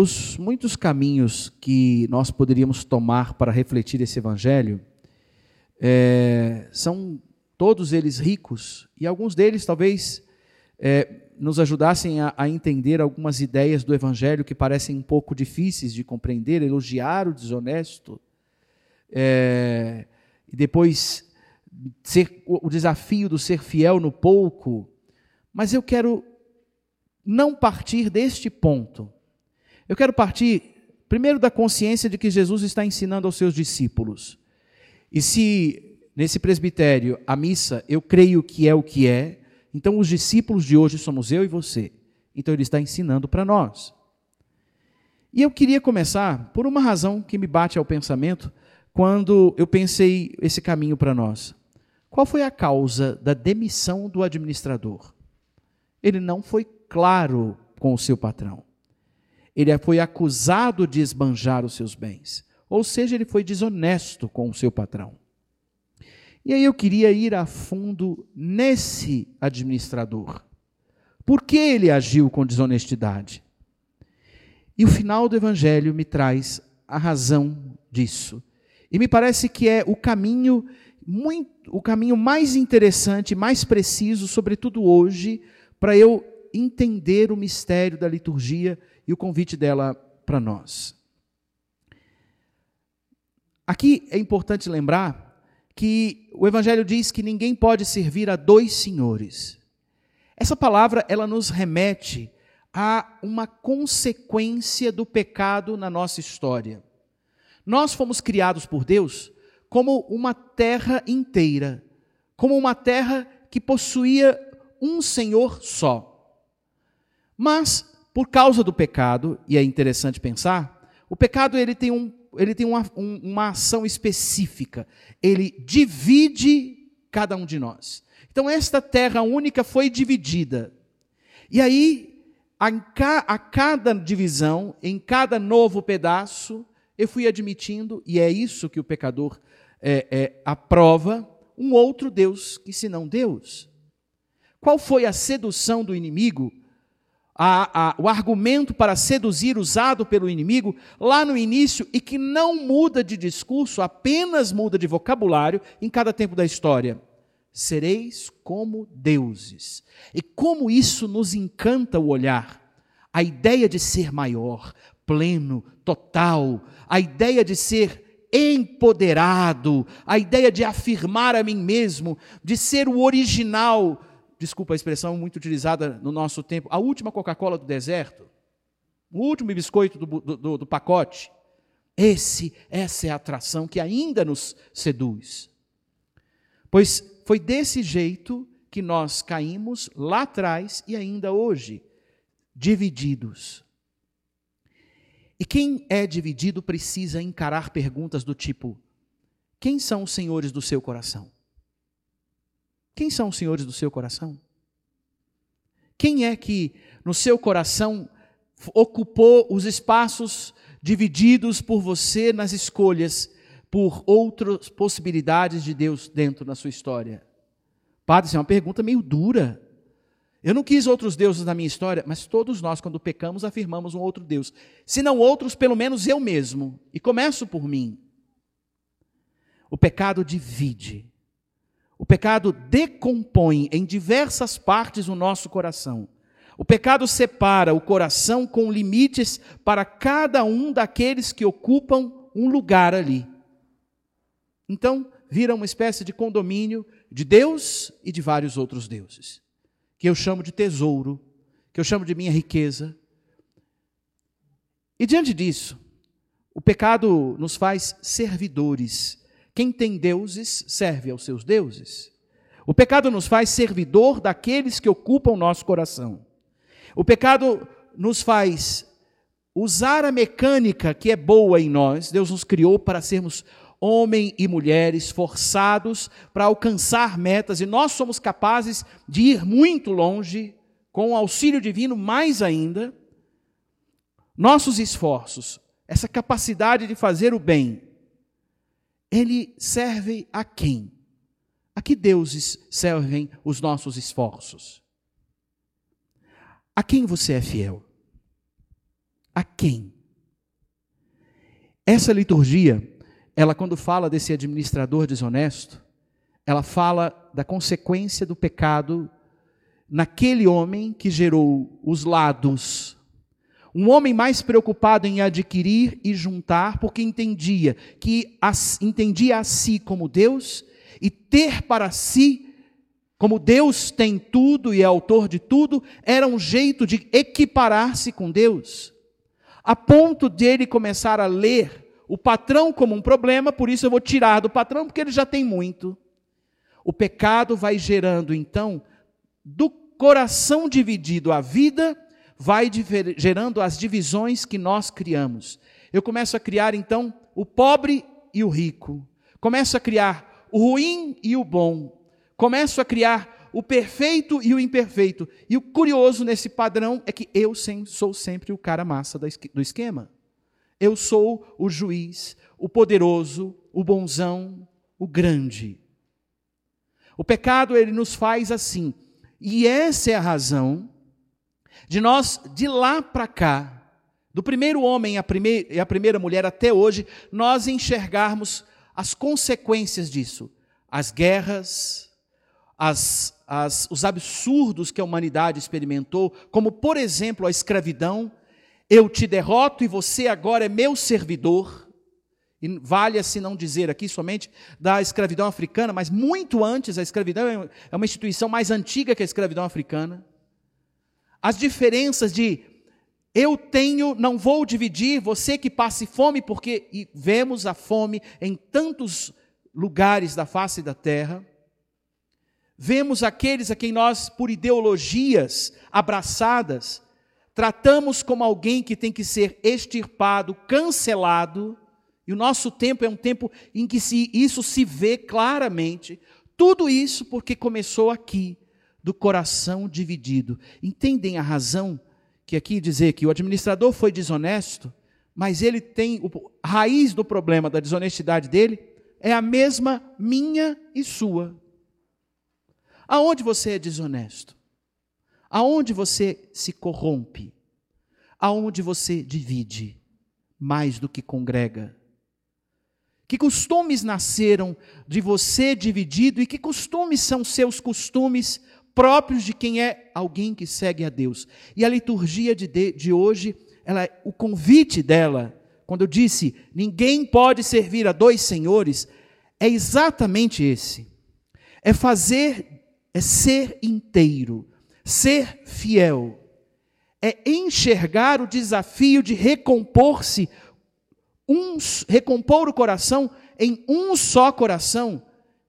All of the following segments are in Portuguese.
Os muitos caminhos que nós poderíamos tomar para refletir esse evangelho é, são todos eles ricos e alguns deles talvez é, nos ajudassem a, a, entender algumas ideias do evangelho que parecem um pouco difíceis de compreender, elogiar o desonesto é, e depois ser, o desafio do ser fiel no pouco. Mas eu quero não partir deste ponto. Eu quero partir primeiro da consciência de que Jesus está ensinando aos seus discípulos. E se nesse presbitério a missa eu creio que é o que é, então os discípulos de hoje somos eu e você. Então ele está ensinando para nós. E eu queria começar por uma razão que me bate ao pensamento quando eu pensei esse caminho para nós. Qual foi a causa da demissão do administrador? Ele não foi claro com o seu patrão. Ele foi acusado de esbanjar os seus bens. Ou seja, ele foi desonesto com o seu patrão. E aí eu queria ir a fundo nesse administrador. Por que ele agiu com desonestidade? E o final do evangelho me traz a razão disso. E me parece que é o caminho muito, o caminho mais interessante, mais preciso, sobretudo hoje, para eu entender o mistério da liturgia e o convite dela para nós. Aqui é importante lembrar que o evangelho diz que ninguém pode servir a dois senhores. Essa palavra ela nos remete a uma consequência do pecado na nossa história. Nós fomos criados por Deus como uma terra inteira, como uma terra que possuía um Senhor só. Mas, por causa do pecado, e é interessante pensar, o pecado ele tem, um, ele tem uma, um, uma ação específica. Ele divide cada um de nós. Então, esta terra única foi dividida. E aí, a, a cada divisão, em cada novo pedaço, eu fui admitindo, e é isso que o pecador é, é, aprova, um outro Deus que senão Deus. Qual foi a sedução do inimigo? A, a, o argumento para seduzir usado pelo inimigo lá no início e que não muda de discurso, apenas muda de vocabulário em cada tempo da história. Sereis como deuses. E como isso nos encanta o olhar. A ideia de ser maior, pleno, total, a ideia de ser empoderado, a ideia de afirmar a mim mesmo, de ser o original, desculpa a expressão muito utilizada no nosso tempo, a última Coca-Cola do deserto, o último biscoito do, do, do pacote. Esse, essa é a atração que ainda nos seduz. Pois foi desse jeito que nós caímos lá atrás e ainda hoje, divididos. E quem é dividido precisa encarar perguntas do tipo: quem são os senhores do seu coração? Quem são os senhores do seu coração? Quem é que no seu coração ocupou os espaços divididos por você nas escolhas por outras possibilidades de Deus dentro da sua história? Padre, isso é uma pergunta meio dura. Eu não quis outros deuses na minha história, mas todos nós, quando pecamos, afirmamos um outro Deus. Se não outros, pelo menos eu mesmo. E começo por mim. O pecado divide. Pecado decompõe em diversas partes o nosso coração. O pecado separa o coração com limites para cada um daqueles que ocupam um lugar ali. Então, vira uma espécie de condomínio de Deus e de vários outros deuses que eu chamo de tesouro, que eu chamo de minha riqueza. E diante disso, o pecado nos faz servidores. Quem tem deuses serve aos seus deuses. O pecado nos faz servidor daqueles que ocupam nosso coração. O pecado nos faz usar a mecânica que é boa em nós. Deus nos criou para sermos homem e mulheres forçados para alcançar metas, e nós somos capazes de ir muito longe, com o auxílio divino mais ainda. Nossos esforços, essa capacidade de fazer o bem, ele serve a quem? A que deuses servem os nossos esforços? A quem você é fiel? A quem? Essa liturgia, ela quando fala desse administrador desonesto, ela fala da consequência do pecado naquele homem que gerou os lados. Um homem mais preocupado em adquirir e juntar, porque entendia que entendia a si como Deus e ter para si como Deus tem tudo e é autor de tudo, era um jeito de equiparar-se com Deus, a ponto de ele começar a ler o patrão como um problema, por isso eu vou tirar do patrão, porque ele já tem muito. O pecado vai gerando, então, do coração dividido a vida, vai gerando as divisões que nós criamos. Eu começo a criar, então, o pobre e o rico. Começo a criar o ruim e o bom começo a criar o perfeito e o imperfeito. E o curioso nesse padrão é que eu sou sempre o cara massa do esquema. Eu sou o juiz, o poderoso, o bonzão, o grande. O pecado ele nos faz assim. E essa é a razão de nós de lá para cá, do primeiro homem e a primeira, mulher até hoje, nós enxergarmos as consequências disso. As guerras, as, as, os absurdos que a humanidade experimentou, como, por exemplo, a escravidão. Eu te derroto e você agora é meu servidor. E vale-se não dizer aqui somente da escravidão africana, mas muito antes, a escravidão é uma instituição mais antiga que a escravidão africana. As diferenças de eu tenho, não vou dividir, você que passe fome, porque vemos a fome em tantos lugares da face da terra. Vemos aqueles a quem nós, por ideologias abraçadas, tratamos como alguém que tem que ser extirpado, cancelado, e o nosso tempo é um tempo em que se, isso se vê claramente. Tudo isso porque começou aqui, do coração dividido. Entendem a razão que aqui dizer que o administrador foi desonesto, mas ele tem a raiz do problema da desonestidade dele é a mesma minha e sua. Aonde você é desonesto? Aonde você se corrompe? Aonde você divide mais do que congrega? Que costumes nasceram de você dividido e que costumes são seus costumes próprios de quem é alguém que segue a Deus? E a liturgia de, de, de hoje, ela, o convite dela, quando eu disse ninguém pode servir a dois senhores, é exatamente esse: é fazer é ser inteiro, ser fiel, é enxergar o desafio de recompor-se, um, recompor o coração em um só coração.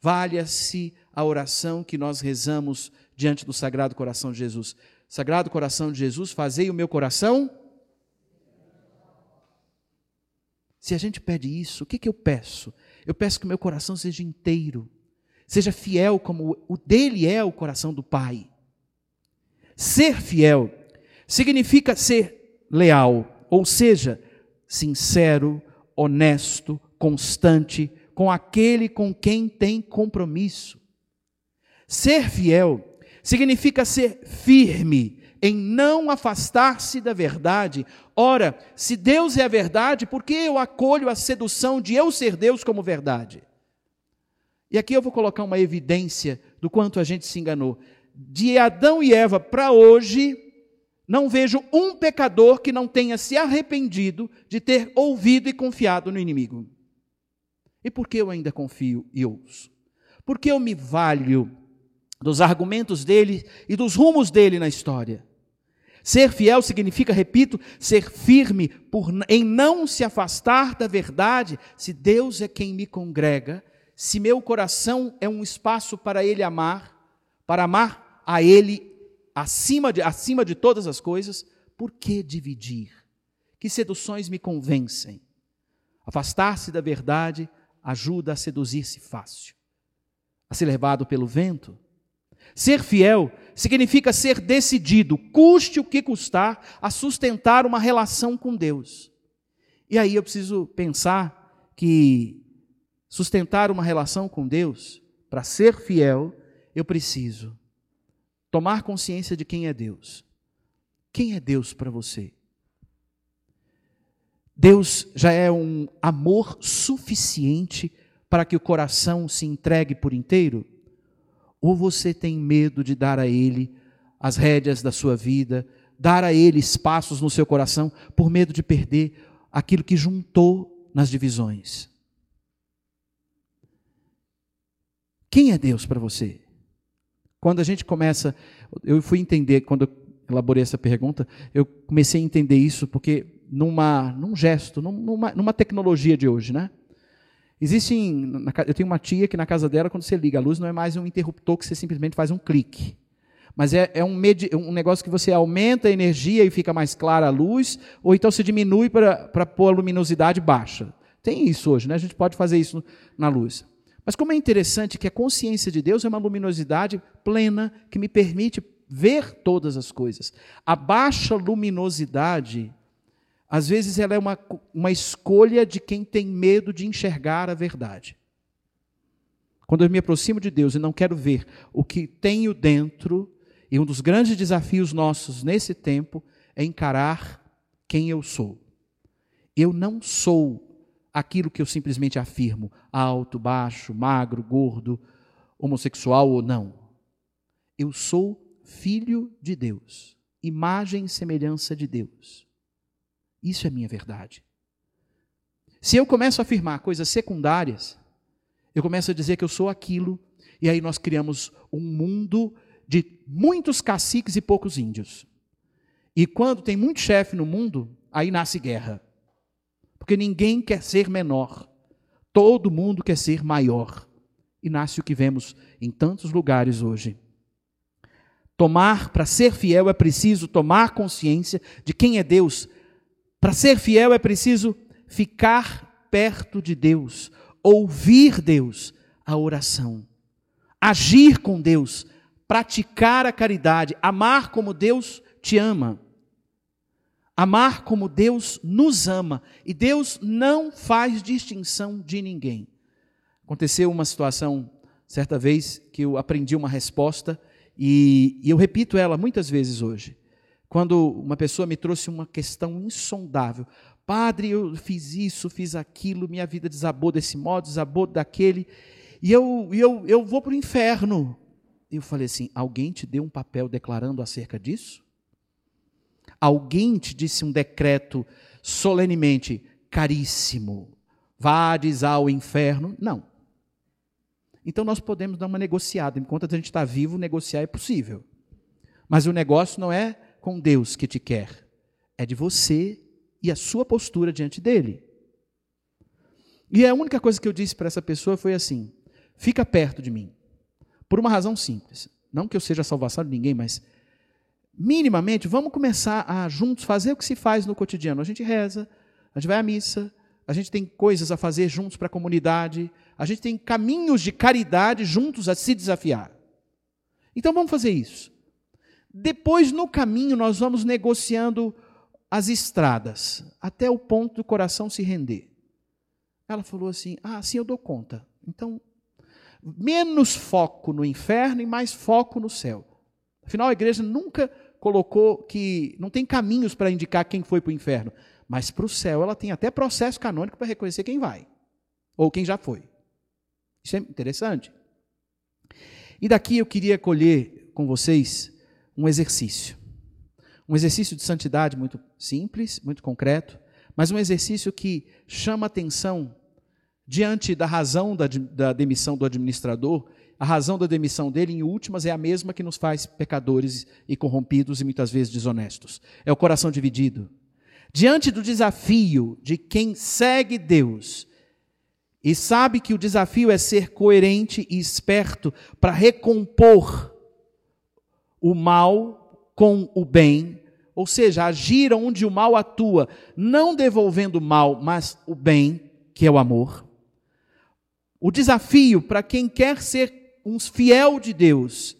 Valha-se a oração que nós rezamos diante do Sagrado Coração de Jesus. Sagrado Coração de Jesus, fazei o meu coração. Se a gente pede isso, o que, que eu peço? Eu peço que o meu coração seja inteiro Seja fiel como o dele é o coração do Pai. Ser fiel significa ser leal, ou seja, sincero, honesto, constante com aquele com quem tem compromisso. Ser fiel significa ser firme em não afastar-se da verdade. Ora, se Deus é a verdade, por que eu acolho a sedução de eu ser Deus como verdade? E aqui eu vou colocar uma evidência do quanto a gente se enganou. De Adão e Eva para hoje, não vejo um pecador que não tenha se arrependido de ter ouvido e confiado no inimigo. E por que eu ainda confio e ouço? Porque eu me valho dos argumentos dele e dos rumos dele na história. Ser fiel significa, repito, ser firme por, em não se afastar da verdade. Se Deus é quem me congrega, se meu coração é um espaço para Ele amar, para amar a Ele acima de, acima de todas as coisas, por que dividir? Que seduções me convencem? Afastar-se da verdade ajuda a seduzir-se fácil, a ser levado pelo vento. Ser fiel significa ser decidido, custe o que custar, a sustentar uma relação com Deus. E aí eu preciso pensar que sustentar uma relação com Deus, para ser fiel, eu preciso tomar consciência de quem é Deus. Quem é Deus para você? Deus já é um amor suficiente para que o coração se entregue por inteiro? Ou você tem medo de dar a Ele as rédeas da sua vida, dar a Ele espaços no seu coração, por medo de perder aquilo que juntou nas divisões? Quem é Deus para você? Quando a gente começa, eu fui entender, quando eu elaborei essa pergunta, eu comecei a entender isso porque numa, num gesto, numa, numa tecnologia de hoje, né? Existem, eu tenho uma tia que na casa dela, quando você liga a luz, não é mais um interruptor que você simplesmente faz um clique. Mas é, é um, medi, um negócio que você aumenta a energia e fica mais clara a luz, ou então se diminui para pôr a luminosidade baixa. Tem isso hoje, né? A gente pode fazer isso na luz. Mas como é interessante que a consciência de Deus é uma luminosidade plena que me permite ver todas as coisas. A baixa luminosidade, às vezes, ela é uma, uma escolha de quem tem medo de enxergar a verdade. Quando eu me aproximo de Deus e não quero ver o que tenho dentro, e um dos grandes desafios nossos nesse tempo é encarar quem eu sou. Eu não sou aquilo que eu simplesmente afirmo, alto, baixo, magro, gordo, homossexual ou não. Eu sou filho de Deus, imagem e semelhança de Deus. Isso é minha verdade. Se eu começo a afirmar coisas secundárias, eu começo a dizer que eu sou aquilo, e aí nós criamos um mundo de muitos caciques e poucos índios. E quando tem muito chefe no mundo, aí nasce guerra. Porque ninguém quer ser menor. Todo mundo quer ser maior. E nasce o que vemos em tantos lugares hoje. Tomar, para ser fiel, é preciso tomar consciência de quem é Deus. Para ser fiel, é preciso ficar perto de Deus, ouvir Deus, a oração, agir com Deus, praticar a caridade, amar como Deus te ama. Amar como Deus nos ama. E Deus não faz distinção de ninguém. Aconteceu uma situação, certa vez, que eu aprendi uma resposta e, e eu repito ela muitas vezes hoje. Quando uma pessoa me trouxe uma questão insondável. Padre, eu fiz isso, fiz aquilo, minha vida desabou desse modo, desabou daquele, e eu, eu, eu vou para o inferno. Eu falei assim: alguém te deu um papel declarando acerca disso? Alguém te disse um decreto solenemente, caríssimo, vades ao inferno? Não. Então nós podemos dar uma negociada. Enquanto a gente está vivo, negociar é possível. Mas o negócio não é com Deus que te quer, é de você e a sua postura diante dele. E a única coisa que eu disse para essa pessoa foi assim: fica perto de mim. Por uma razão simples. Não que eu seja a salvação de ninguém, mas minimamente, vamos começar a juntos fazer o que se faz no cotidiano. A gente reza, a gente vai à missa, a gente tem coisas a fazer juntos para a comunidade, a gente tem caminhos de caridade juntos a se desafiar. Então vamos fazer isso. Depois, no caminho, nós vamos negociando as estradas, até o ponto do coração se render. Ela falou assim: Ah, sim, eu dou conta. Então, menos foco no inferno e mais foco no céu. Afinal, a igreja nunca colocou que não tem caminhos para indicar quem foi para o inferno, mas para o céu ela tem até processo canônico para reconhecer quem vai ou quem já foi. Isso é interessante. E daqui eu queria colher com vocês um exercício. Um exercício de santidade muito simples, muito concreto, mas um exercício que chama atenção diante da razão da, da demissão do administrador a razão da demissão dele, em últimas, é a mesma que nos faz pecadores e corrompidos e muitas vezes desonestos. É o coração dividido. Diante do desafio de quem segue Deus e sabe que o desafio é ser coerente e esperto para recompor o mal com o bem, ou seja, agir onde o mal atua, não devolvendo o mal, mas o bem, que é o amor. O desafio para quem quer ser um fiel de Deus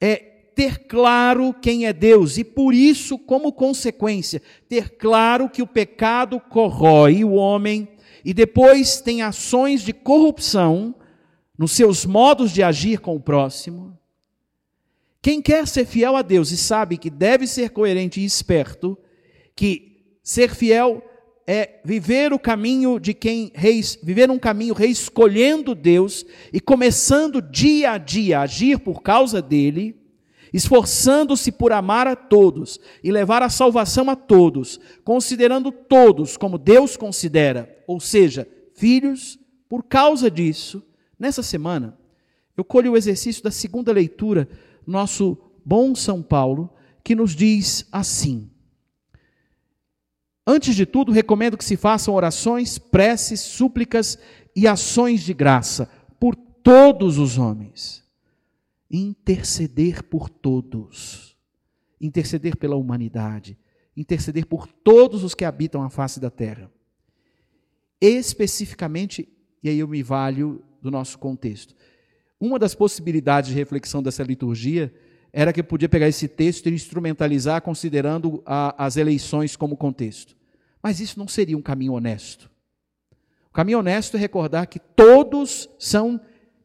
é ter claro quem é Deus e por isso, como consequência, ter claro que o pecado corrói o homem e depois tem ações de corrupção nos seus modos de agir com o próximo. Quem quer ser fiel a Deus e sabe que deve ser coerente e esperto, que ser fiel é viver o caminho de quem viver um caminho reescolhendo Deus e começando dia a dia a agir por causa dele, esforçando-se por amar a todos e levar a salvação a todos, considerando todos como Deus considera, ou seja, filhos, por causa disso, nessa semana, eu colho o exercício da segunda leitura, nosso bom São Paulo, que nos diz assim: Antes de tudo, recomendo que se façam orações, preces, súplicas e ações de graça por todos os homens. Interceder por todos. Interceder pela humanidade. Interceder por todos os que habitam a face da terra. Especificamente, e aí eu me valho do nosso contexto. Uma das possibilidades de reflexão dessa liturgia era que eu podia pegar esse texto e instrumentalizar considerando a, as eleições como contexto. Mas isso não seria um caminho honesto. O caminho honesto é recordar que todos são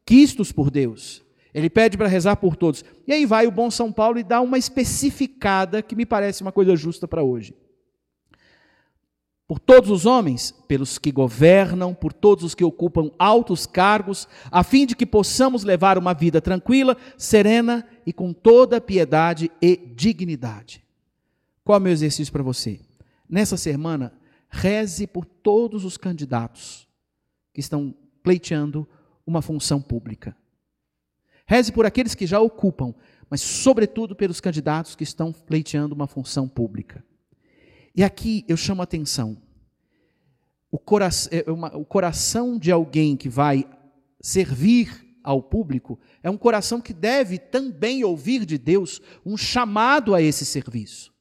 quistos por Deus. Ele pede para rezar por todos. E aí vai o bom São Paulo e dá uma especificada que me parece uma coisa justa para hoje por todos os homens, pelos que governam, por todos os que ocupam altos cargos, a fim de que possamos levar uma vida tranquila, serena e com toda piedade e dignidade. Qual é o meu exercício para você? Nessa semana, reze por todos os candidatos que estão pleiteando uma função pública. Reze por aqueles que já ocupam, mas, sobretudo, pelos candidatos que estão pleiteando uma função pública. E aqui eu chamo a atenção. O, cora é o coração de alguém que vai servir ao público é um coração que deve também ouvir de Deus um chamado a esse serviço.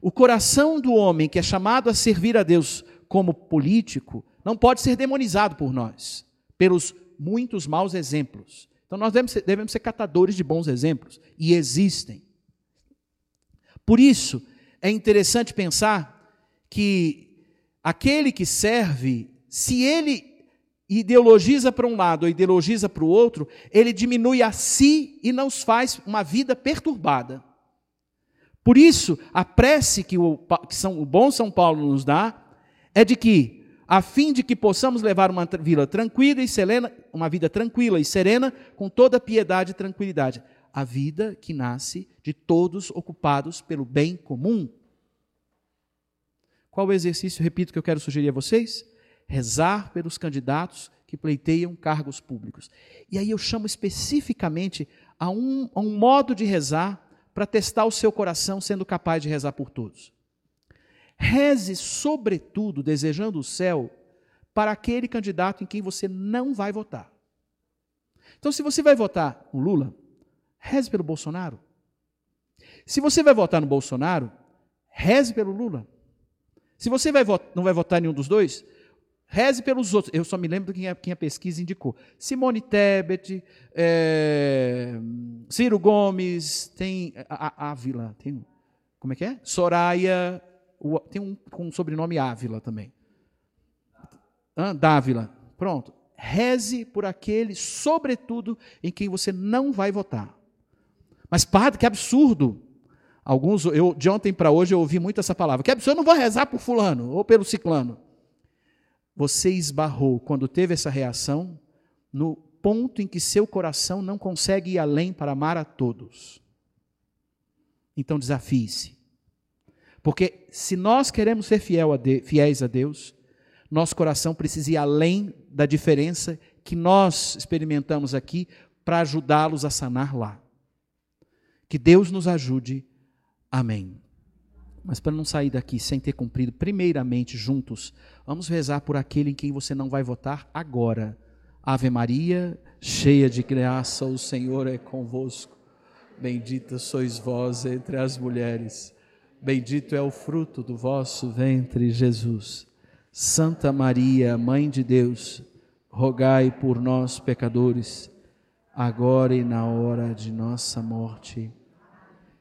O coração do homem que é chamado a servir a Deus como político não pode ser demonizado por nós, pelos muitos maus exemplos. Então nós devemos ser, devemos ser catadores de bons exemplos, e existem. Por isso, é interessante pensar que aquele que serve, se ele ideologiza para um lado ou ideologiza para o outro, ele diminui a si e nos faz uma vida perturbada. Por isso, a prece que o, que São, o bom São Paulo nos dá é de que, a fim de que possamos levar uma vida tranquila e serena, uma vida tranquila e serena, com toda piedade e tranquilidade a vida que nasce de todos ocupados pelo bem comum. Qual o exercício, repito, que eu quero sugerir a vocês? Rezar pelos candidatos que pleiteiam cargos públicos. E aí eu chamo especificamente a um, a um modo de rezar para testar o seu coração sendo capaz de rezar por todos. Reze, sobretudo, desejando o céu para aquele candidato em quem você não vai votar. Então, se você vai votar no Lula, Reze pelo Bolsonaro. Se você vai votar no Bolsonaro, reze pelo Lula. Se você vai votar, não vai votar nenhum dos dois, reze pelos outros. Eu só me lembro quem a, quem a pesquisa indicou. Simone Tebet, é, Ciro Gomes, tem a, a Ávila, tem como é que é? Soraya, o, tem um com um sobrenome Ávila também. Ah, Dávila. Pronto. Reze por aquele, sobretudo, em quem você não vai votar. Mas, padre, que absurdo. Alguns, eu, de ontem para hoje, eu ouvi muito essa palavra. Que absurdo, eu não vou rezar por fulano ou pelo ciclano. Você esbarrou, quando teve essa reação, no ponto em que seu coração não consegue ir além para amar a todos. Então desafie-se. Porque se nós queremos ser fiel a de, fiéis a Deus, nosso coração precisa ir além da diferença que nós experimentamos aqui para ajudá-los a sanar lá. Que Deus nos ajude. Amém. Mas para não sair daqui sem ter cumprido, primeiramente juntos, vamos rezar por aquele em quem você não vai votar agora. Ave Maria, cheia de graça, o Senhor é convosco. Bendita sois vós entre as mulheres. Bendito é o fruto do vosso ventre, Jesus. Santa Maria, Mãe de Deus, rogai por nós, pecadores, agora e na hora de nossa morte.